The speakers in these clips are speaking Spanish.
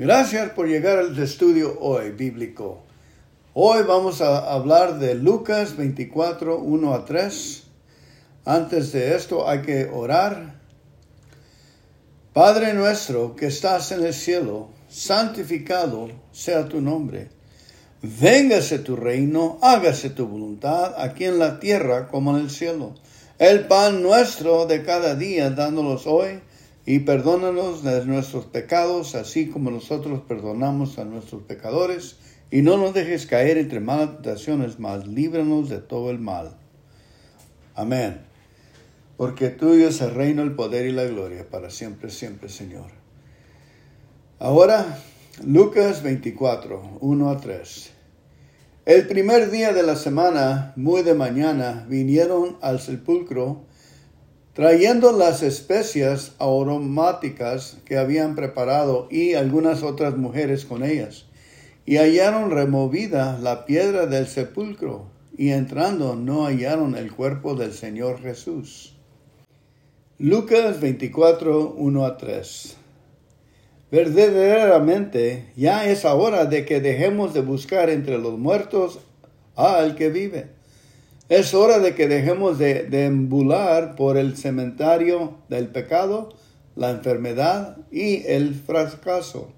Gracias por llegar al estudio hoy bíblico. Hoy vamos a hablar de Lucas 24, 1 a 3. Antes de esto hay que orar. Padre nuestro que estás en el cielo, santificado sea tu nombre. Véngase tu reino, hágase tu voluntad aquí en la tierra como en el cielo. El pan nuestro de cada día, dándolos hoy y perdónanos de nuestros pecados, así como nosotros perdonamos a nuestros pecadores, y no nos dejes caer entre malas tentaciones, mas líbranos de todo el mal. Amén. Porque tuyo es el reino, el poder y la gloria para siempre, siempre, Señor. Ahora, Lucas 24, 1 a 3. El primer día de la semana, muy de mañana, vinieron al sepulcro trayendo las especias aromáticas que habían preparado y algunas otras mujeres con ellas. Y hallaron removida la piedra del sepulcro, y entrando no hallaron el cuerpo del Señor Jesús. Lucas 24, 1 a 3. Verdaderamente ya es hora de que dejemos de buscar entre los muertos al que vive es hora de que dejemos de deambular por el cementerio del pecado, la enfermedad y el fracaso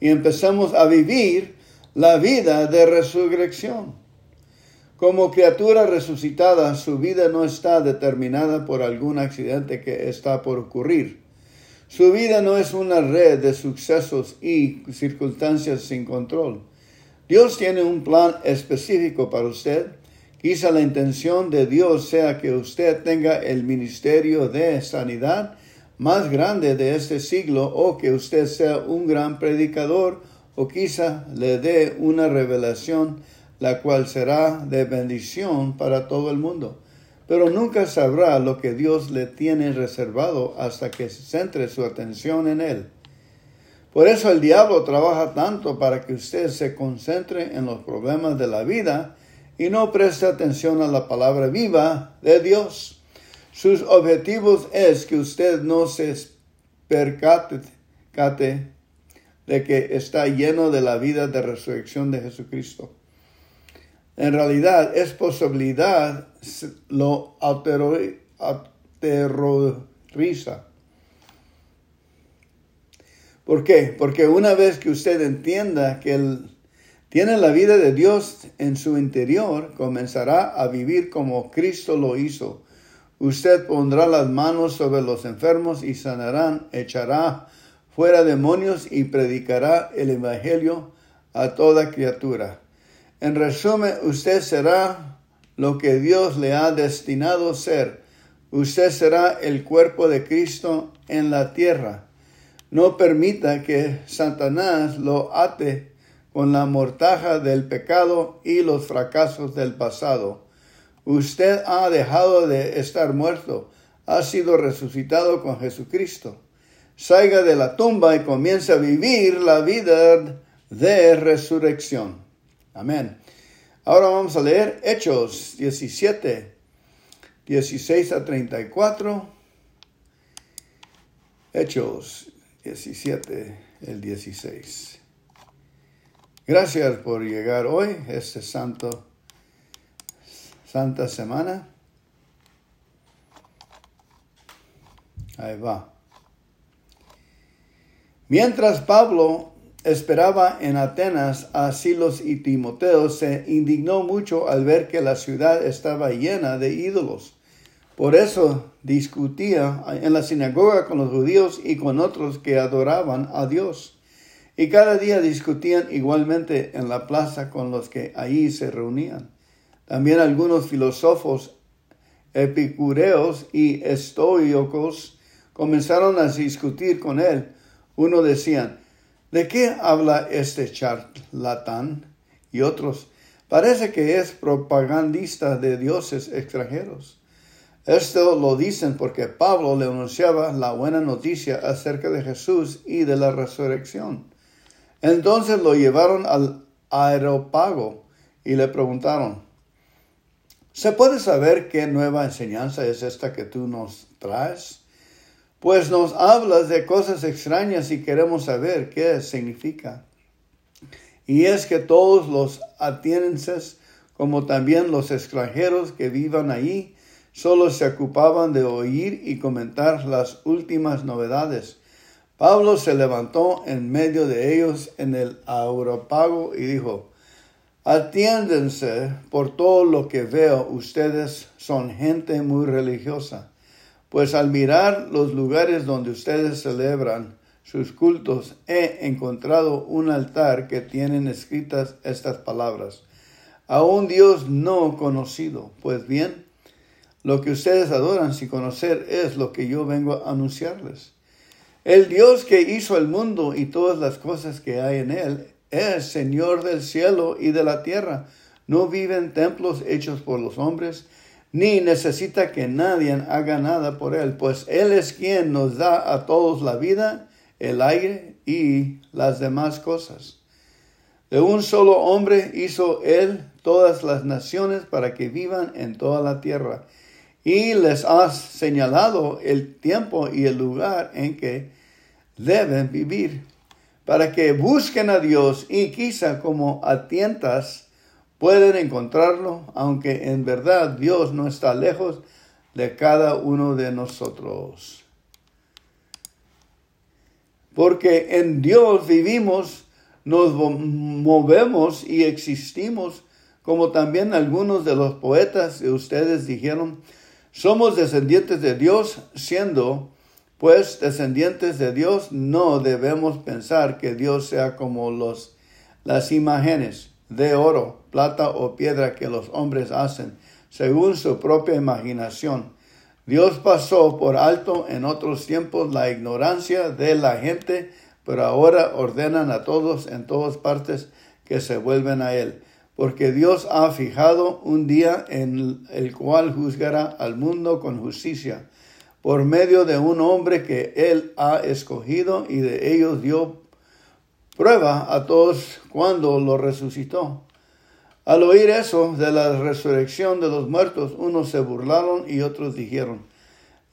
y empezamos a vivir la vida de resurrección. Como criatura resucitada, su vida no está determinada por algún accidente que está por ocurrir. Su vida no es una red de sucesos y circunstancias sin control. Dios tiene un plan específico para usted Quizá la intención de Dios sea que usted tenga el ministerio de sanidad más grande de este siglo o que usted sea un gran predicador o quizá le dé una revelación la cual será de bendición para todo el mundo. Pero nunca sabrá lo que Dios le tiene reservado hasta que centre su atención en él. Por eso el diablo trabaja tanto para que usted se concentre en los problemas de la vida y no presta atención a la palabra viva de Dios. Sus objetivos es que usted no se percate de que está lleno de la vida de resurrección de Jesucristo. En realidad es posibilidad lo aterroriza. ¿Por qué? Porque una vez que usted entienda que el tiene la vida de Dios en su interior, comenzará a vivir como Cristo lo hizo. Usted pondrá las manos sobre los enfermos y sanarán, echará fuera demonios y predicará el Evangelio a toda criatura. En resumen, usted será lo que Dios le ha destinado ser. Usted será el cuerpo de Cristo en la tierra. No permita que Satanás lo ate con la mortaja del pecado y los fracasos del pasado. Usted ha dejado de estar muerto, ha sido resucitado con Jesucristo. Salga de la tumba y comience a vivir la vida de resurrección. Amén. Ahora vamos a leer Hechos 17, 16 a 34. Hechos 17, el 16. Gracias por llegar hoy, este santo, santa semana. Ahí va. Mientras Pablo esperaba en Atenas a Silos y Timoteo, se indignó mucho al ver que la ciudad estaba llena de ídolos. Por eso discutía en la sinagoga con los judíos y con otros que adoraban a Dios y cada día discutían igualmente en la plaza con los que allí se reunían. También algunos filósofos epicureos y estoicos comenzaron a discutir con él. Uno decían, ¿de qué habla este charlatán? Y otros, parece que es propagandista de dioses extranjeros. Esto lo dicen porque Pablo le anunciaba la buena noticia acerca de Jesús y de la resurrección. Entonces lo llevaron al aeropago y le preguntaron, ¿se puede saber qué nueva enseñanza es esta que tú nos traes? Pues nos hablas de cosas extrañas y queremos saber qué significa. Y es que todos los atenienses, como también los extranjeros que vivan ahí, solo se ocupaban de oír y comentar las últimas novedades. Pablo se levantó en medio de ellos en el Auropago y dijo, Atiéndense por todo lo que veo, ustedes son gente muy religiosa. Pues al mirar los lugares donde ustedes celebran sus cultos, he encontrado un altar que tienen escritas estas palabras. A un Dios no conocido. Pues bien, lo que ustedes adoran sin conocer es lo que yo vengo a anunciarles. El Dios que hizo el mundo y todas las cosas que hay en él es Señor del cielo y de la tierra. No vive en templos hechos por los hombres, ni necesita que nadie haga nada por él, pues Él es quien nos da a todos la vida, el aire y las demás cosas. De un solo hombre hizo Él todas las naciones para que vivan en toda la tierra, y les ha señalado el tiempo y el lugar en que deben vivir, para que busquen a Dios y quizá como atientas pueden encontrarlo, aunque en verdad Dios no está lejos de cada uno de nosotros. Porque en Dios vivimos, nos movemos y existimos, como también algunos de los poetas de ustedes dijeron, somos descendientes de Dios, siendo pues descendientes de Dios, no debemos pensar que Dios sea como los, las imágenes de oro, plata o piedra que los hombres hacen, según su propia imaginación. Dios pasó por alto en otros tiempos la ignorancia de la gente, pero ahora ordenan a todos en todas partes que se vuelven a Él, porque Dios ha fijado un día en el cual juzgará al mundo con justicia, por medio de un hombre que Él ha escogido y de ellos dio prueba a todos cuando lo resucitó. Al oír eso de la resurrección de los muertos, unos se burlaron y otros dijeron,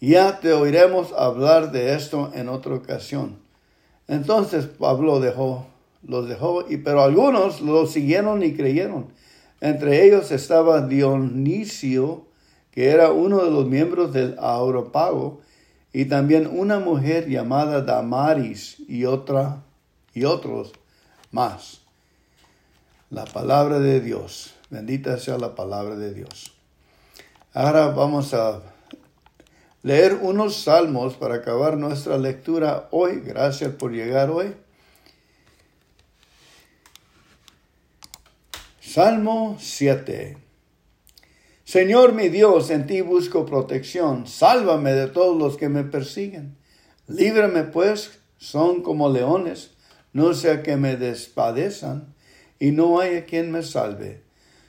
ya te oiremos hablar de esto en otra ocasión. Entonces Pablo dejó, los dejó, y, pero algunos lo siguieron y creyeron. Entre ellos estaba Dionisio, que era uno de los miembros del Auropago, y también una mujer llamada Damaris y otra y otros más. La palabra de Dios. Bendita sea la palabra de Dios. Ahora vamos a leer unos salmos para acabar nuestra lectura hoy. Gracias por llegar hoy. Salmo 7. Señor mi Dios, en ti busco protección. Sálvame de todos los que me persiguen. Líbrame pues, son como leones no sea que me despadezan y no haya quien me salve.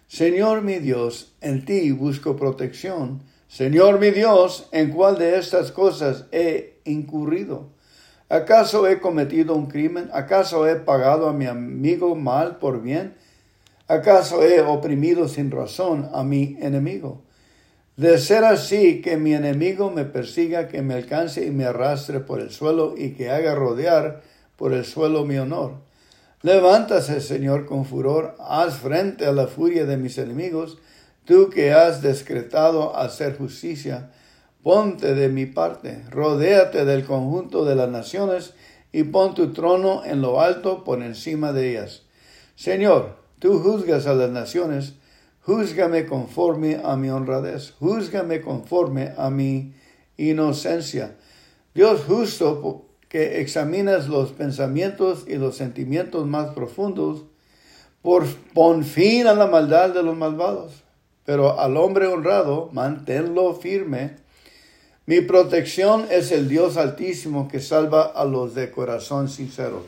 Señor mi Dios, en ti busco protección. Señor mi Dios, ¿en cuál de estas cosas he incurrido? ¿Acaso he cometido un crimen? ¿Acaso he pagado a mi amigo mal por bien? ¿Acaso he oprimido sin razón a mi enemigo? De ser así, que mi enemigo me persiga, que me alcance y me arrastre por el suelo y que haga rodear por el suelo mi honor. Levántase, Señor, con furor, haz frente a la furia de mis enemigos, tú que has decretado hacer justicia, ponte de mi parte, rodéate del conjunto de las naciones y pon tu trono en lo alto por encima de ellas. Señor, tú juzgas a las naciones, júzgame conforme a mi honradez, júzgame conforme a mi inocencia. Dios justo que examinas los pensamientos y los sentimientos más profundos, por pon fin a la maldad de los malvados, pero al hombre honrado manténlo firme. Mi protección es el Dios altísimo que salva a los de corazón sincero.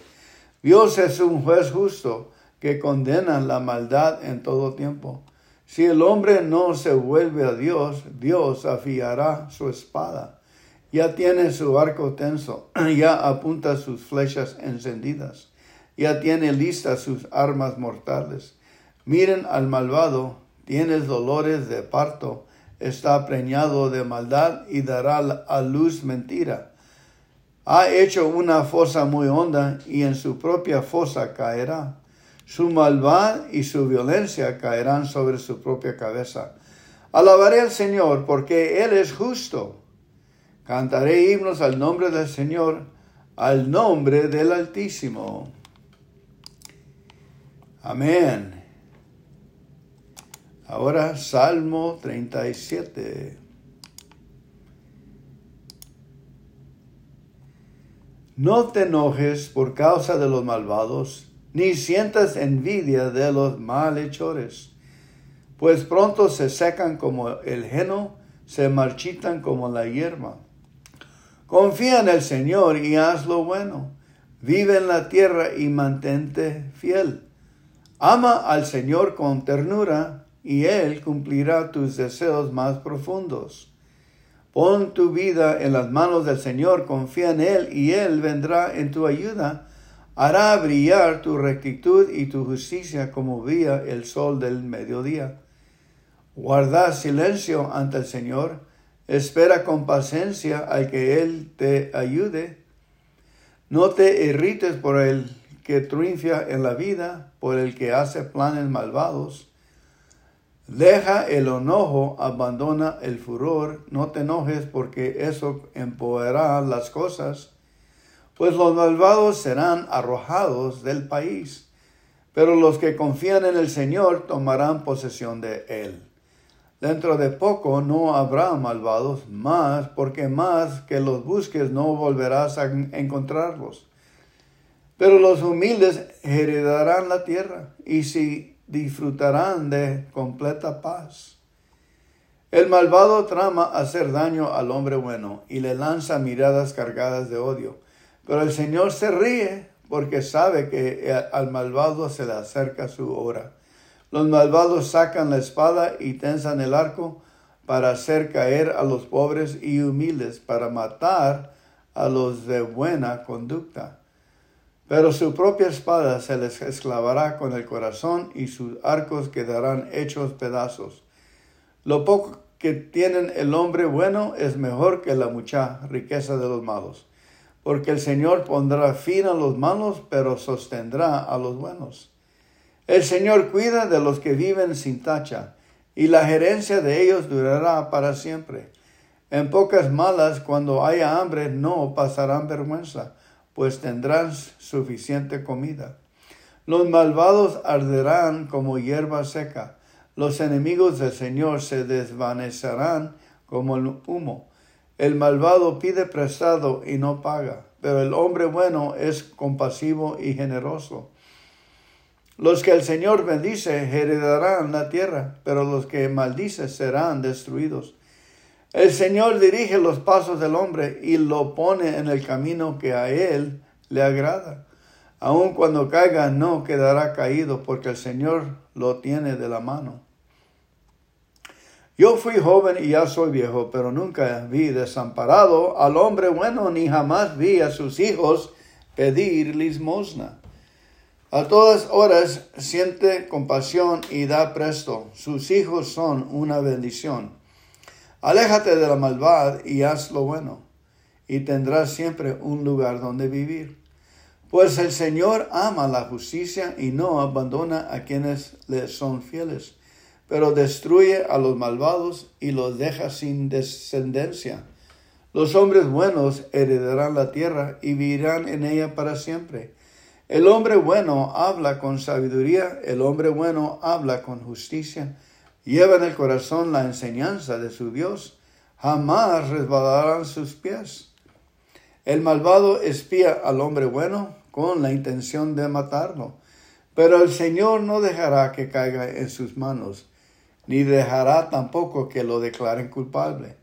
Dios es un juez justo que condena la maldad en todo tiempo. Si el hombre no se vuelve a Dios, Dios afiará su espada ya tiene su arco tenso, ya apunta sus flechas encendidas, ya tiene listas sus armas mortales. Miren al malvado, tienes dolores de parto, está preñado de maldad y dará a luz mentira. Ha hecho una fosa muy honda y en su propia fosa caerá. Su maldad y su violencia caerán sobre su propia cabeza. Alabaré al Señor porque Él es justo. Cantaré himnos al nombre del Señor, al nombre del Altísimo. Amén. Ahora Salmo 37. No te enojes por causa de los malvados, ni sientas envidia de los malhechores, pues pronto se secan como el heno, se marchitan como la hierba. Confía en el Señor y haz lo bueno. Vive en la tierra y mantente fiel. Ama al Señor con ternura y Él cumplirá tus deseos más profundos. Pon tu vida en las manos del Señor, confía en Él y Él vendrá en tu ayuda. Hará brillar tu rectitud y tu justicia como brilla el sol del mediodía. Guarda silencio ante el Señor, espera con paciencia al que Él te ayude. No te irrites por el que triunfa en la vida, por el que hace planes malvados Deja el enojo, abandona el furor, no te enojes porque eso empoderará las cosas, pues los malvados serán arrojados del país, pero los que confían en el Señor tomarán posesión de él. Dentro de poco no habrá malvados más, porque más que los busques no volverás a encontrarlos. Pero los humildes heredarán la tierra, y si disfrutarán de completa paz. El malvado trama hacer daño al hombre bueno y le lanza miradas cargadas de odio, pero el Señor se ríe porque sabe que al malvado se le acerca su hora. Los malvados sacan la espada y tensan el arco para hacer caer a los pobres y humildes, para matar a los de buena conducta. Pero su propia espada se les esclavará con el corazón y sus arcos quedarán hechos pedazos. Lo poco que tienen el hombre bueno es mejor que la mucha riqueza de los malos, porque el Señor pondrá fin a los malos, pero sostendrá a los buenos. El Señor cuida de los que viven sin tacha, y la gerencia de ellos durará para siempre. En pocas malas, cuando haya hambre, no pasarán vergüenza pues tendrán suficiente comida. Los malvados arderán como hierba seca, los enemigos del Señor se desvanecerán como el humo. El malvado pide prestado y no paga, pero el hombre bueno es compasivo y generoso. Los que el Señor bendice heredarán la tierra, pero los que maldice serán destruidos. El Señor dirige los pasos del hombre y lo pone en el camino que a él le agrada. Aun cuando caiga no quedará caído porque el Señor lo tiene de la mano. Yo fui joven y ya soy viejo, pero nunca vi desamparado al hombre bueno, ni jamás vi a sus hijos pedir limosna. A todas horas siente compasión y da presto. Sus hijos son una bendición. Aléjate de la maldad y haz lo bueno, y tendrás siempre un lugar donde vivir. Pues el Señor ama la justicia y no abandona a quienes le son fieles, pero destruye a los malvados y los deja sin descendencia. Los hombres buenos heredarán la tierra y vivirán en ella para siempre. El hombre bueno habla con sabiduría, el hombre bueno habla con justicia lleva en el corazón la enseñanza de su Dios, jamás resbalarán sus pies. El malvado espía al hombre bueno con la intención de matarlo, pero el Señor no dejará que caiga en sus manos, ni dejará tampoco que lo declaren culpable.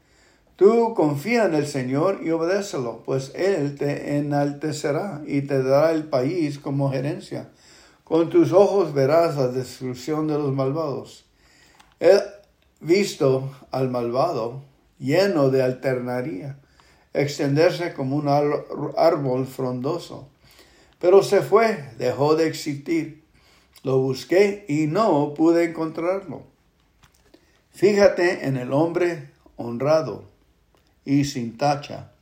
Tú confía en el Señor y obedécelo, pues Él te enaltecerá y te dará el país como gerencia. Con tus ojos verás la destrucción de los malvados He visto al malvado lleno de alternaría, extenderse como un árbol frondoso. Pero se fue, dejó de existir. Lo busqué y no pude encontrarlo. Fíjate en el hombre honrado y sin tacha.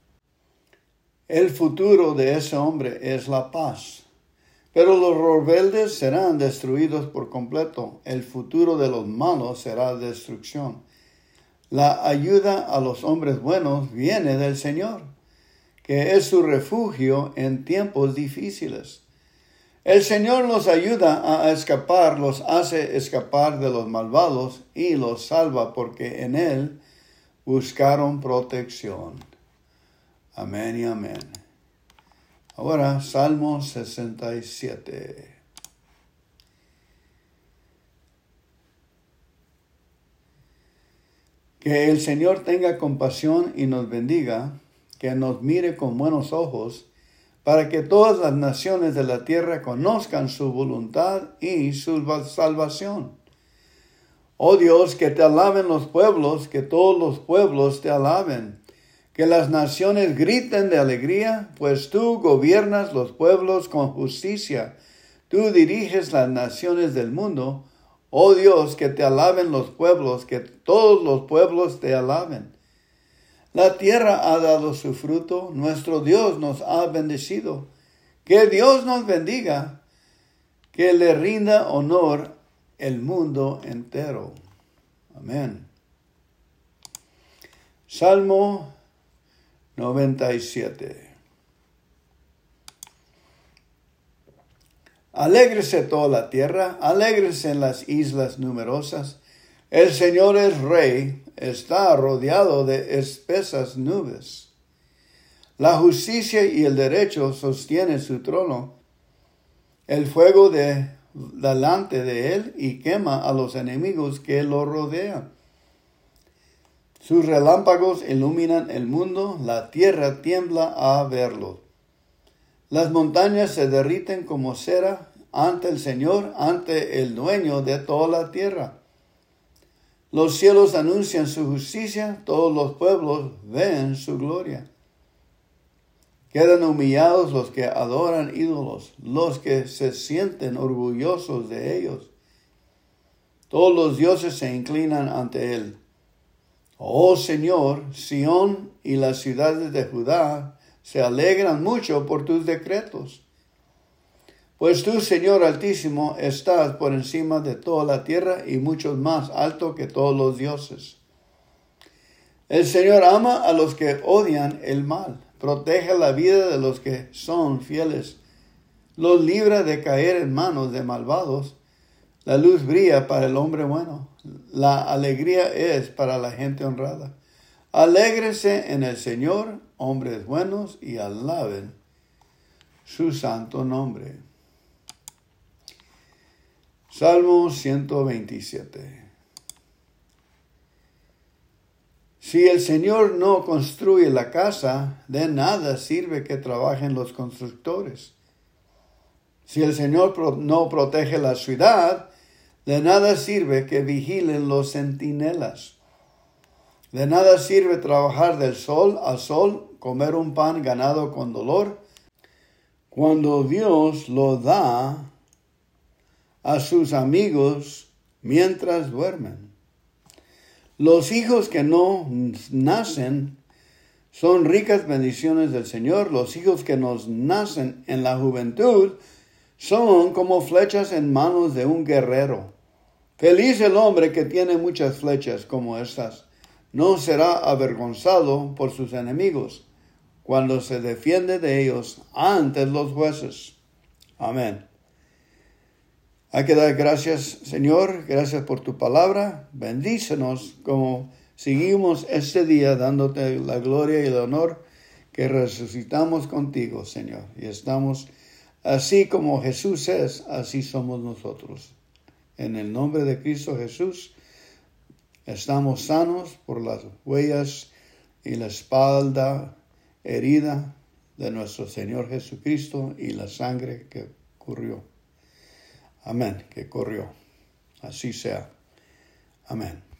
El futuro de ese hombre es la paz. Pero los rebeldes serán destruidos por completo. El futuro de los malos será destrucción. La ayuda a los hombres buenos viene del Señor, que es su refugio en tiempos difíciles. El Señor los ayuda a escapar, los hace escapar de los malvados y los salva porque en Él buscaron protección. Amén y amén. Ahora, Salmo 67. Que el Señor tenga compasión y nos bendiga, que nos mire con buenos ojos, para que todas las naciones de la tierra conozcan su voluntad y su salvación. Oh Dios, que te alaben los pueblos, que todos los pueblos te alaben que las naciones griten de alegría, pues tú gobiernas los pueblos con justicia. Tú diriges las naciones del mundo. Oh Dios, que te alaben los pueblos, que todos los pueblos te alaben. La tierra ha dado su fruto, nuestro Dios nos ha bendecido. Que Dios nos bendiga, que le rinda honor el mundo entero. Amén. Salmo 97. Alégrese toda la tierra, alégrese en las islas numerosas. El Señor es rey, está rodeado de espesas nubes. La justicia y el derecho sostienen su trono. El fuego de delante de él y quema a los enemigos que lo rodean. Sus relámpagos iluminan el mundo, la tierra tiembla a verlo. Las montañas se derriten como cera ante el Señor, ante el dueño de toda la tierra. Los cielos anuncian su justicia, todos los pueblos ven su gloria. Quedan humillados los que adoran ídolos, los que se sienten orgullosos de ellos. Todos los dioses se inclinan ante él. Oh Señor, Sión y las ciudades de Judá se alegran mucho por tus decretos. Pues tú, Señor Altísimo, estás por encima de toda la tierra y mucho más alto que todos los dioses. El Señor ama a los que odian el mal, protege la vida de los que son fieles, los libra de caer en manos de malvados la luz brilla para el hombre bueno. La alegría es para la gente honrada. Alégrese en el Señor, hombres buenos, y alaben su santo nombre. Salmo 127. Si el Señor no construye la casa, de nada sirve que trabajen los constructores. Si el Señor no protege la ciudad, de nada sirve que vigilen los centinelas. De nada sirve trabajar del sol a sol, comer un pan ganado con dolor, cuando Dios lo da a sus amigos mientras duermen. Los hijos que no nacen son ricas bendiciones del Señor. Los hijos que nos nacen en la juventud son como flechas en manos de un guerrero. Feliz el hombre que tiene muchas flechas como estas. No será avergonzado por sus enemigos cuando se defiende de ellos ante los jueces. Amén. Hay que dar gracias, Señor, gracias por tu palabra. Bendícenos como seguimos este día dándote la gloria y el honor que resucitamos contigo, Señor. Y estamos así como Jesús es, así somos nosotros. En el nombre de Cristo Jesús, estamos sanos por las huellas y la espalda herida de nuestro Señor Jesucristo y la sangre que corrió. Amén, que corrió. Así sea. Amén.